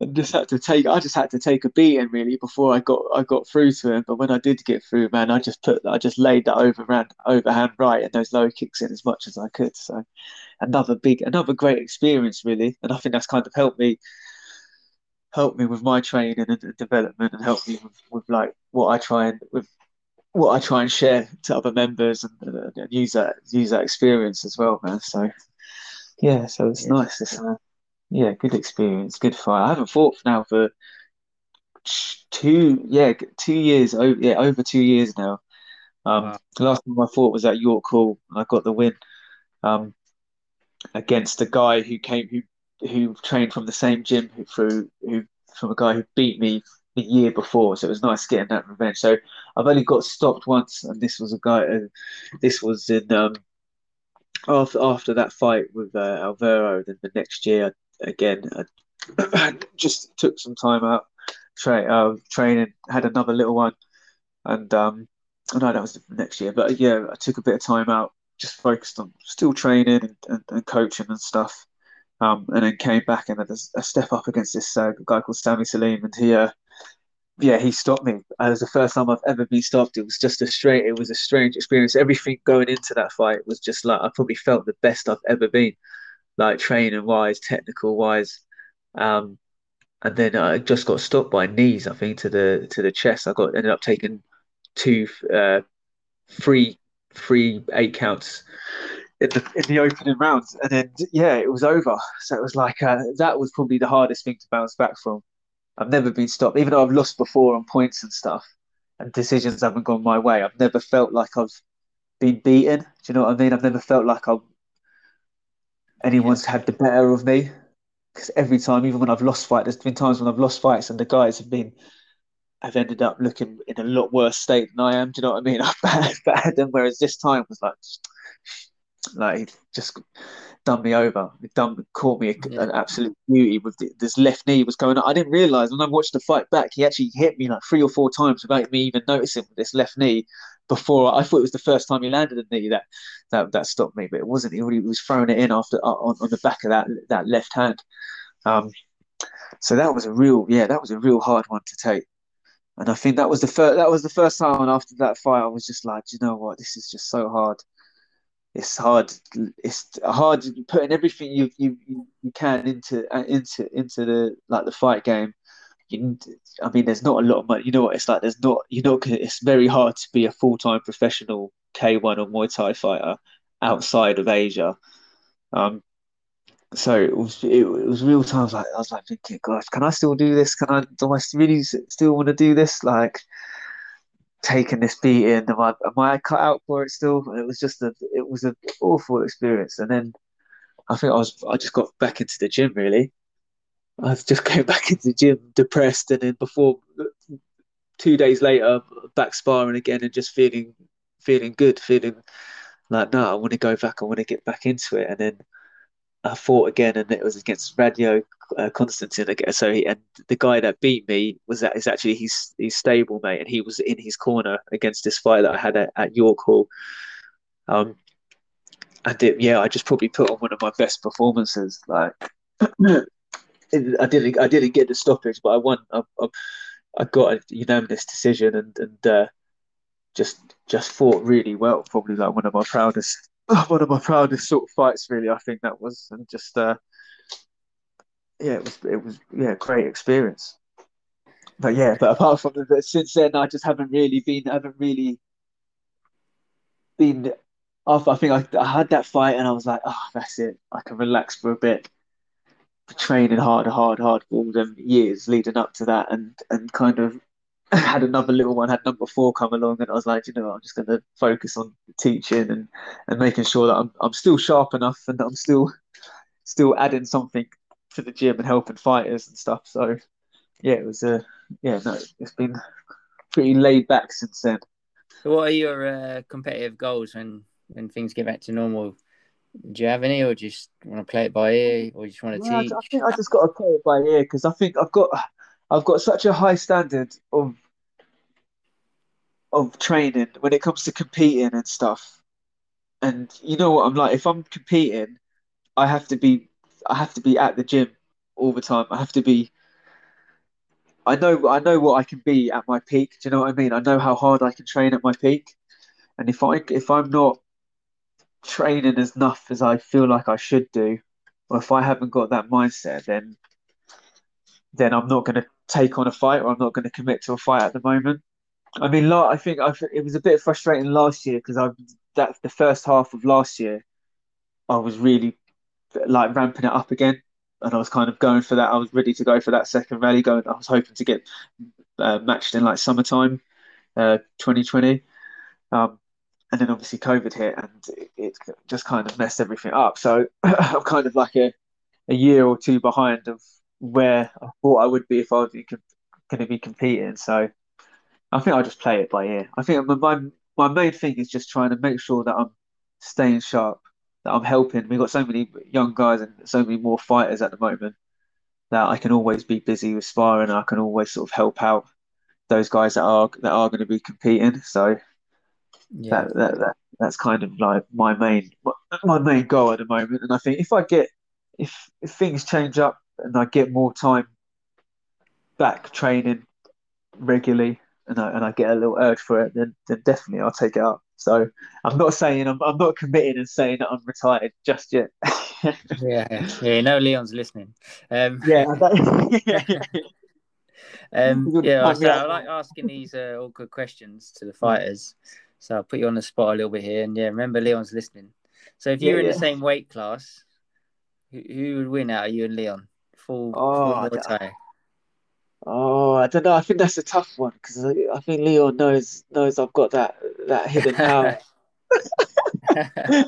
and just had to take. I just had to take a beating really before I got I got through to him. But when I did get through, man, I just put I just laid that overhand overhand right and those low kicks in as much as I could. So another big, another great experience really, and I think that's kind of helped me helped me with my training and development and helped me with, with like what I try and with what I try and share to other members and, and, use that use that experience as well, man. So yeah, so it's yeah. nice. It's, uh, yeah, good experience, good fight. I haven't fought now for two, yeah, two years. Over, yeah, over two years now. Um, wow. The last time I fought was at York Hall. And I got the win um, against a guy who came who who trained from the same gym who, through who from a guy who beat me the year before, so it was nice getting that revenge. So I've only got stopped once, and this was a guy. Uh, this was in um, after after that fight with uh, Alvaro. Then the next year, again, I *coughs* just took some time out, tra- uh, training, had another little one, and um, I know that was the next year, but yeah, I took a bit of time out, just focused on still training and, and, and coaching and stuff. Um, and then came back and had a, a step up against this uh, guy called Sammy Salim, and he uh, yeah, he stopped me. It was the first time I've ever been stopped. It was just a straight. It was a strange experience. Everything going into that fight was just like I probably felt the best I've ever been, like training wise, technical wise. Um, and then I just got stopped by knees. I think to the to the chest. I got ended up taking two, uh, three, three eight counts in the in the opening rounds, and then yeah, it was over. So it was like uh, that was probably the hardest thing to bounce back from. I've never been stopped, even though I've lost before on points and stuff, and decisions haven't gone my way. I've never felt like I've been beaten. Do you know what I mean? I've never felt like I've anyone's had the better of me. Because every time, even when I've lost fights, there's been times when I've lost fights and the guys have been have ended up looking in a lot worse state than I am. Do you know what I mean? I've *laughs* bad, bad them. Whereas this time was like, like just done me over. It done caught me a, yeah. an absolute beauty with the, this left knee was going. I didn't realize when I watched the fight back, he actually hit me like three or four times without me even noticing with this left knee. Before I thought it was the first time he landed a knee that that that stopped me, but it wasn't. He, he was throwing it in after uh, on, on the back of that that left hand. Um, so that was a real yeah, that was a real hard one to take. And I think that was the first that was the first time after that fight I was just like, you know what, this is just so hard it's hard. It's hard putting everything you you, you can into uh, into into the like the fight game. You, I mean, there's not a lot of money. You know what it's like. There's not. You know, it's very hard to be a full time professional K1 or Muay Thai fighter outside of Asia. Um, so it was it, was real times like I was like thinking, gosh, can I still do this? Can I do I really still want to do this? Like taking this beating, am I am I cut out for it still? And It was just a it was an awful experience. And then I think I was I just got back into the gym really. I just *laughs* came back into the gym depressed, and then before two days later, back sparring again and just feeling feeling good, feeling like no, I want to go back, I want to get back into it, and then I fought again, and it was against Radio uh, again. So he, and the guy that beat me was that is actually his his stable mate, and he was in his corner against this fight that I had at, at York Hall. Um, and it, yeah, I just probably put on one of my best performances. Like *clears throat* I didn't I didn't get the stoppage, but I won. I, I, I got a unanimous decision, and and uh, just just fought really well. Probably like one of my proudest one of my proudest sort of fights. Really, I think that was, and just uh, yeah, it was it was yeah, great experience. But yeah, but apart from that, since then, I just haven't really been haven't really been off. I think I, I had that fight, and I was like, oh, that's it. I can relax for a bit. Training hard, hard, hard for all them years leading up to that, and and kind of had another little one, had number four come along, and I was like, you know, I'm just going to focus on teaching and, and making sure that I'm I'm still sharp enough and I'm still still adding something to the gym and helping fighters and stuff. So yeah, it was a uh, yeah, no, it's been pretty laid back since then. So what are your uh, competitive goals when when things get back to normal? Do you have any, or just want to play it by ear, or just want to yeah, teach? I think I just got to play it by ear because I think I've got I've got such a high standard of of training when it comes to competing and stuff. And you know what I'm like, if I'm competing, I have to be I have to be at the gym all the time. I have to be I know I know what I can be at my peak. Do you know what I mean? I know how hard I can train at my peak. And if I if I'm not training as enough as I feel like I should do, or if I haven't got that mindset, then then I'm not going to take on a fight or I'm not going to commit to a fight at the moment. I mean, I think I, it was a bit frustrating last year because I that the first half of last year, I was really like ramping it up again, and I was kind of going for that. I was ready to go for that second rally. Going, I was hoping to get uh, matched in like summertime, uh, 2020. Um, and then obviously COVID hit, and it, it, just kind of messed everything up. So *clears throat* I'm kind of like a a year or two behind of where I thought I would be if I was going to be competing. So I think I'll just play it by ear. I think my my main thing is just trying to make sure that I'm staying sharp, that I'm helping. We've got so many young guys and so many more fighters at the moment that I can always be busy with sparring. I can always sort of help out those guys that are that are going to be competing. So yeah. that, that, that that's kind of like my main my main goal at the moment. And I think if I get if if things change up and I get more time back training regularly and I, and I get a little urge for it, then then definitely I'll take it up. So I'm not saying I'm I'm not committed and saying that I'm retired just yet. *laughs* yeah, yeah. No, Leon's listening. Um, yeah. *laughs* *laughs* um, yeah. So I like asking these uh, all good questions to the fighters. So I'll put you on the spot a little bit here, and yeah, remember Leon's listening. So if you're yeah, in the same weight class, who, who would win out of you and Leon? Full, oh, full Thai. Oh, I don't know. I think that's a tough one because I, I, think Leon knows knows I've got that that hidden power.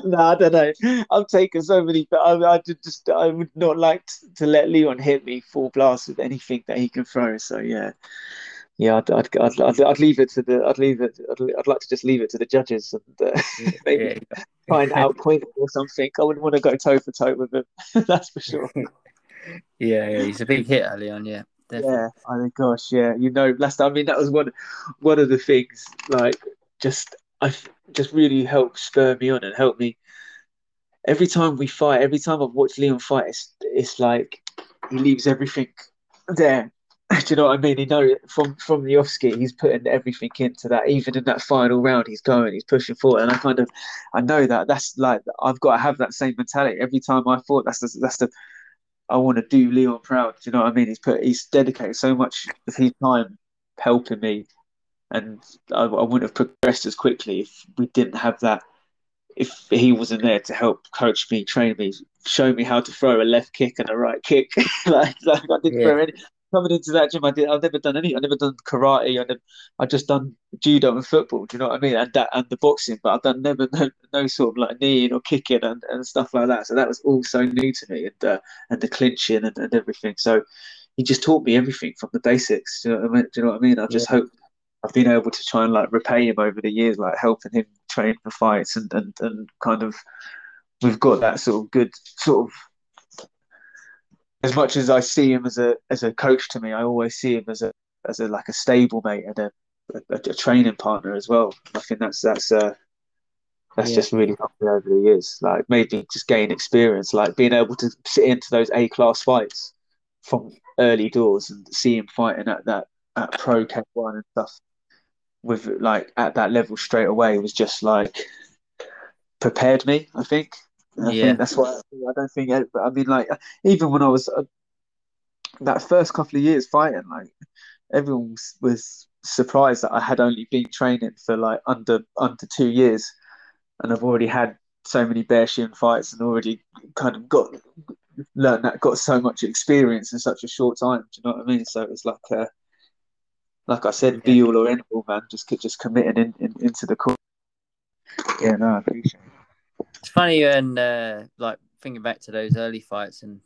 no, I don't know. I'm taking so many, but I, I just I would not like to let Leon hit me full blast with anything that he can throw. So yeah, yeah, I'd I'd, I'd, I'd, I'd leave it to the I'd leave it I'd, I'd like to just leave it to the judges and uh, *laughs* maybe yeah. try and outpoint him or something. I wouldn't want to go toe for toe with him. *laughs* that's for sure. *laughs* Yeah, yeah, he's a big hitter, Leon. Yeah. Definitely. Yeah, oh I think, gosh, yeah, you know, last I mean, that was one one of the things, like, just I just really helped spur me on and help me. Every time we fight, every time I've watched Leon fight, it's, it's like he leaves everything there. *laughs* Do you know what I mean? He know from from the off ski, he's putting everything into that. Even in that final round, he's going, he's pushing forward, and I kind of, I know that that's like I've got to have that same mentality every time I fought. That's the, that's the I want to do Leon proud. Do you know what I mean? He's put he's dedicated so much of his time helping me, and I, I wouldn't have progressed as quickly if we didn't have that. If he wasn't there to help coach me, train me show me how to throw a left kick and a right kick. *laughs* like, like I didn't Yeah. throw any. Coming into that gym, I did. I've never done any. I've never done karate. I never. I just done judo and football. Do you know what I mean? And that and the boxing, but I've done never no, no sort of like kneeing or kicking and, and stuff like that. So that was all so new to me, and uh, and the clinching and, and everything. So he just taught me everything from the basics. Do you know what I mean? Do you know what I mean? I just hope I've been able to try and like repay him over the years, like helping him train for fights and and, and kind of we've got that sort of good sort of as much as I see him as a as a coach to me, I always see him as a as a like a stable mate and a a, a training partner as well. I think that's that's uh that's Yeah. just really helped me over the years. Like made me just gain experience, like being able to sit into those A class fights from early doors and see him fighting at that at pro K one and stuff with like at that level straight away was just like prepared me. I think. I Yeah. think that's why I don't think. I mean, like even when I was uh, that first couple of years fighting, like everyone was, was surprised that I had only been training for like under under two years, and I've already had so many bare shin fights and already kind of got learned that got so much experience in such a short time. Do you know what I mean? So it's like uh like I said, be all or end all, man. Just just committing in, in, into the court. Yeah, no, I appreciate it. It's funny and uh, like thinking back to those early fights and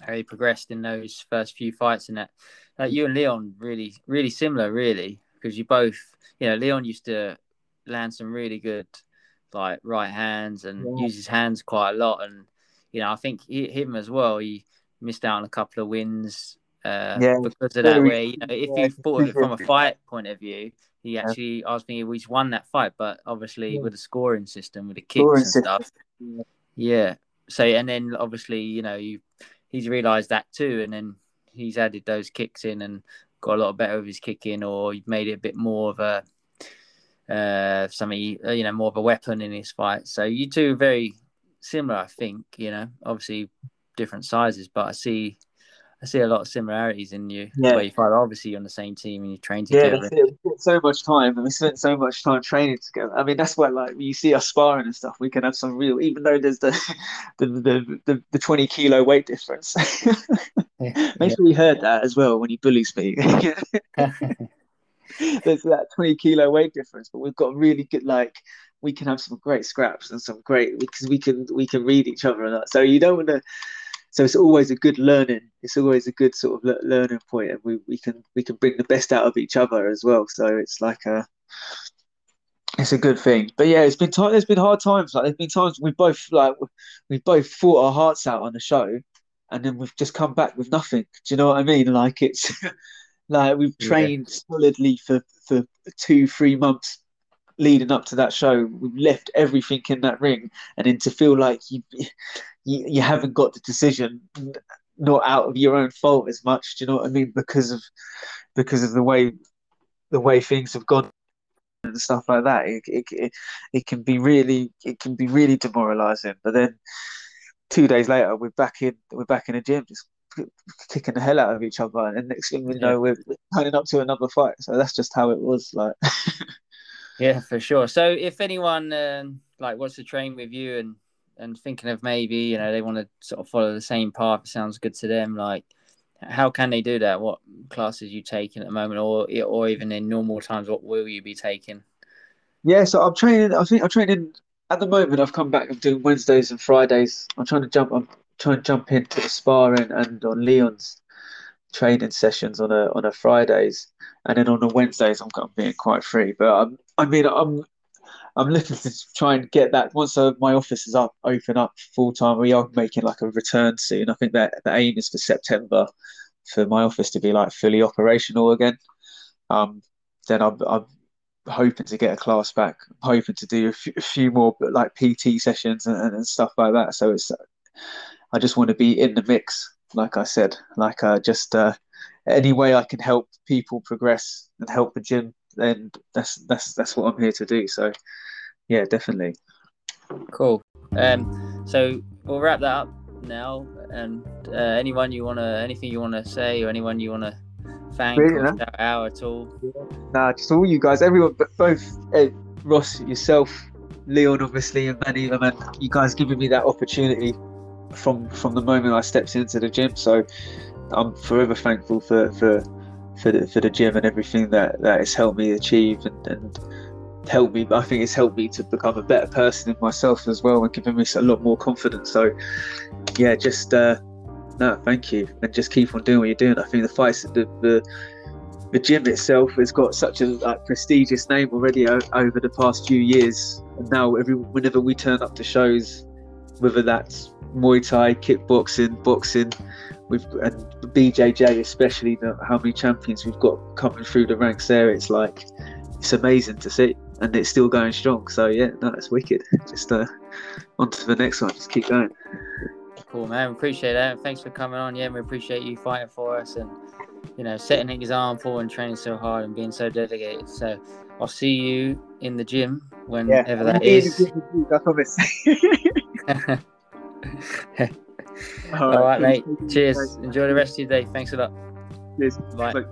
how he progressed in those first few fights and that. Like you and Leon, really, really similar, really, because you both, you know, Leon used to land some really good like right hands and Yeah. use his hands quite a lot, and you know, I think he, him as well. He missed out on a couple of wins uh, Yeah, because of that. Where you know, if you *laughs* thought it from a fight point of view, he actually, asked me, thinking he's won that fight, but obviously Yeah. with the scoring system, with the kicks Scoring and stuff. Yeah. Yeah. So and then obviously you know you he's realised that too, and then he's added those kicks in and got a lot better with his kicking, or he made it a bit more of a uh something uh, you know more of a weapon in his fight. So you two are very similar, I think. You know, obviously different sizes, but I see. I see a lot of similarities in you. Yeah. Where you fight, obviously you're on the same team and you train Yeah, together. that's it. We spent so much time, and we spent so much time training together. I mean, that's why, like, you see us sparring and stuff, we can have some real, even though there's the *laughs* the the, the, the twenty kilo weight difference. *laughs* *laughs* Make sure you heard that as well when he bullies me. there's that 20 kilo weight difference, but we've got really good like we can have some great scraps and some great because we can we can read each other and that. So you don't want to. So it's always a good learning. It's always a good sort of learning point, and we, we can we can bring the best out of each other as well. So it's like a it's a good thing. But yeah, it's been time. There's been hard times. Like there's been times we both like we both fought our hearts out on the show, and then we've just come back with nothing. Do you know what I mean? Like it's *laughs* like we've Yeah. trained solidly for for two three months leading up to that show. We've left everything in that ring, and then to feel like you you, you haven't got the decision not out of your own fault as much. Do you know what I mean? Because of because of the way the way things have gone and stuff like that. It, it, it, it can be really it can be really demoralizing. But then two days later, we're back in we're back in the gym, just kicking the hell out of each other, and next thing we Yeah. know, we're we're turning up to another fight. So that's just how it was. Like, *laughs* Yeah, for sure. So if anyone um, like wants to train with you and and thinking of maybe you know they want to sort of follow the same path, it sounds good to them. Like, how can they do that? What classes you taking at the moment, or or even in normal times, what will you be taking? yeah. So I'm training. I think I'm training at the moment. I've come back. I'm doing Wednesdays and Fridays. I'm trying to jump. I'm trying to jump into the sparring and on Leon's training sessions on a on a Fridays, and then on the Wednesdays I'm, I'm being quite free. But I'm, I mean, I'm I'm looking to try and get that once uh, my office is up, open up full time. We are making like a return soon. I think that the aim is for September for my office to be like fully operational again. Um, then I'm, I'm hoping to get a class back. I'm hoping to do a few, a few more like PT sessions and, and stuff like that. So it's I just want to be in the mix, like I said, like uh, just uh, any way I can help people progress and help the gym, then that's that's that's what I'm here to do. So yeah, definitely. Cool. Um, so we'll wrap that up now. And uh, anyone you wanna, anything you wanna say, or anyone you wanna thank Really, or shout out at all? Nah, just all you guys, everyone, but both Ed, Ross, yourself, Leon, obviously, and Manny, man, you guys giving me that opportunity from from the moment I stepped into the gym. So I'm forever thankful for for for the, for the gym and everything that that has helped me achieve and, and helped me. I think it's helped me to become a better person in myself as well and given me a lot more confidence. So yeah, just uh, no, thank you, and just keep on doing what you're doing. I think the fights, the the, the gym itself has got such a like, prestigious name already o- over the past few years. And now, every whenever we turn up to shows, whether that's Muay Thai, kickboxing, boxing, we've and BJJ especially, the, how many champions we've got coming through the ranks there. It's like it's amazing to see, and it's still going strong. So yeah, no, it's wicked. Just uh, on to the next one. Just keep going. Cool, man. Appreciate that. Thanks for coming on. Yeah, we appreciate you fighting for us and you know setting an example and training so hard and being so dedicated. So I'll see you in the gym whenever yeah, that is. I promise. *laughs* *laughs* All right, All right mate. Cheers. Enjoy the rest of your day. Thanks a lot. Cheers. Bye. Bye.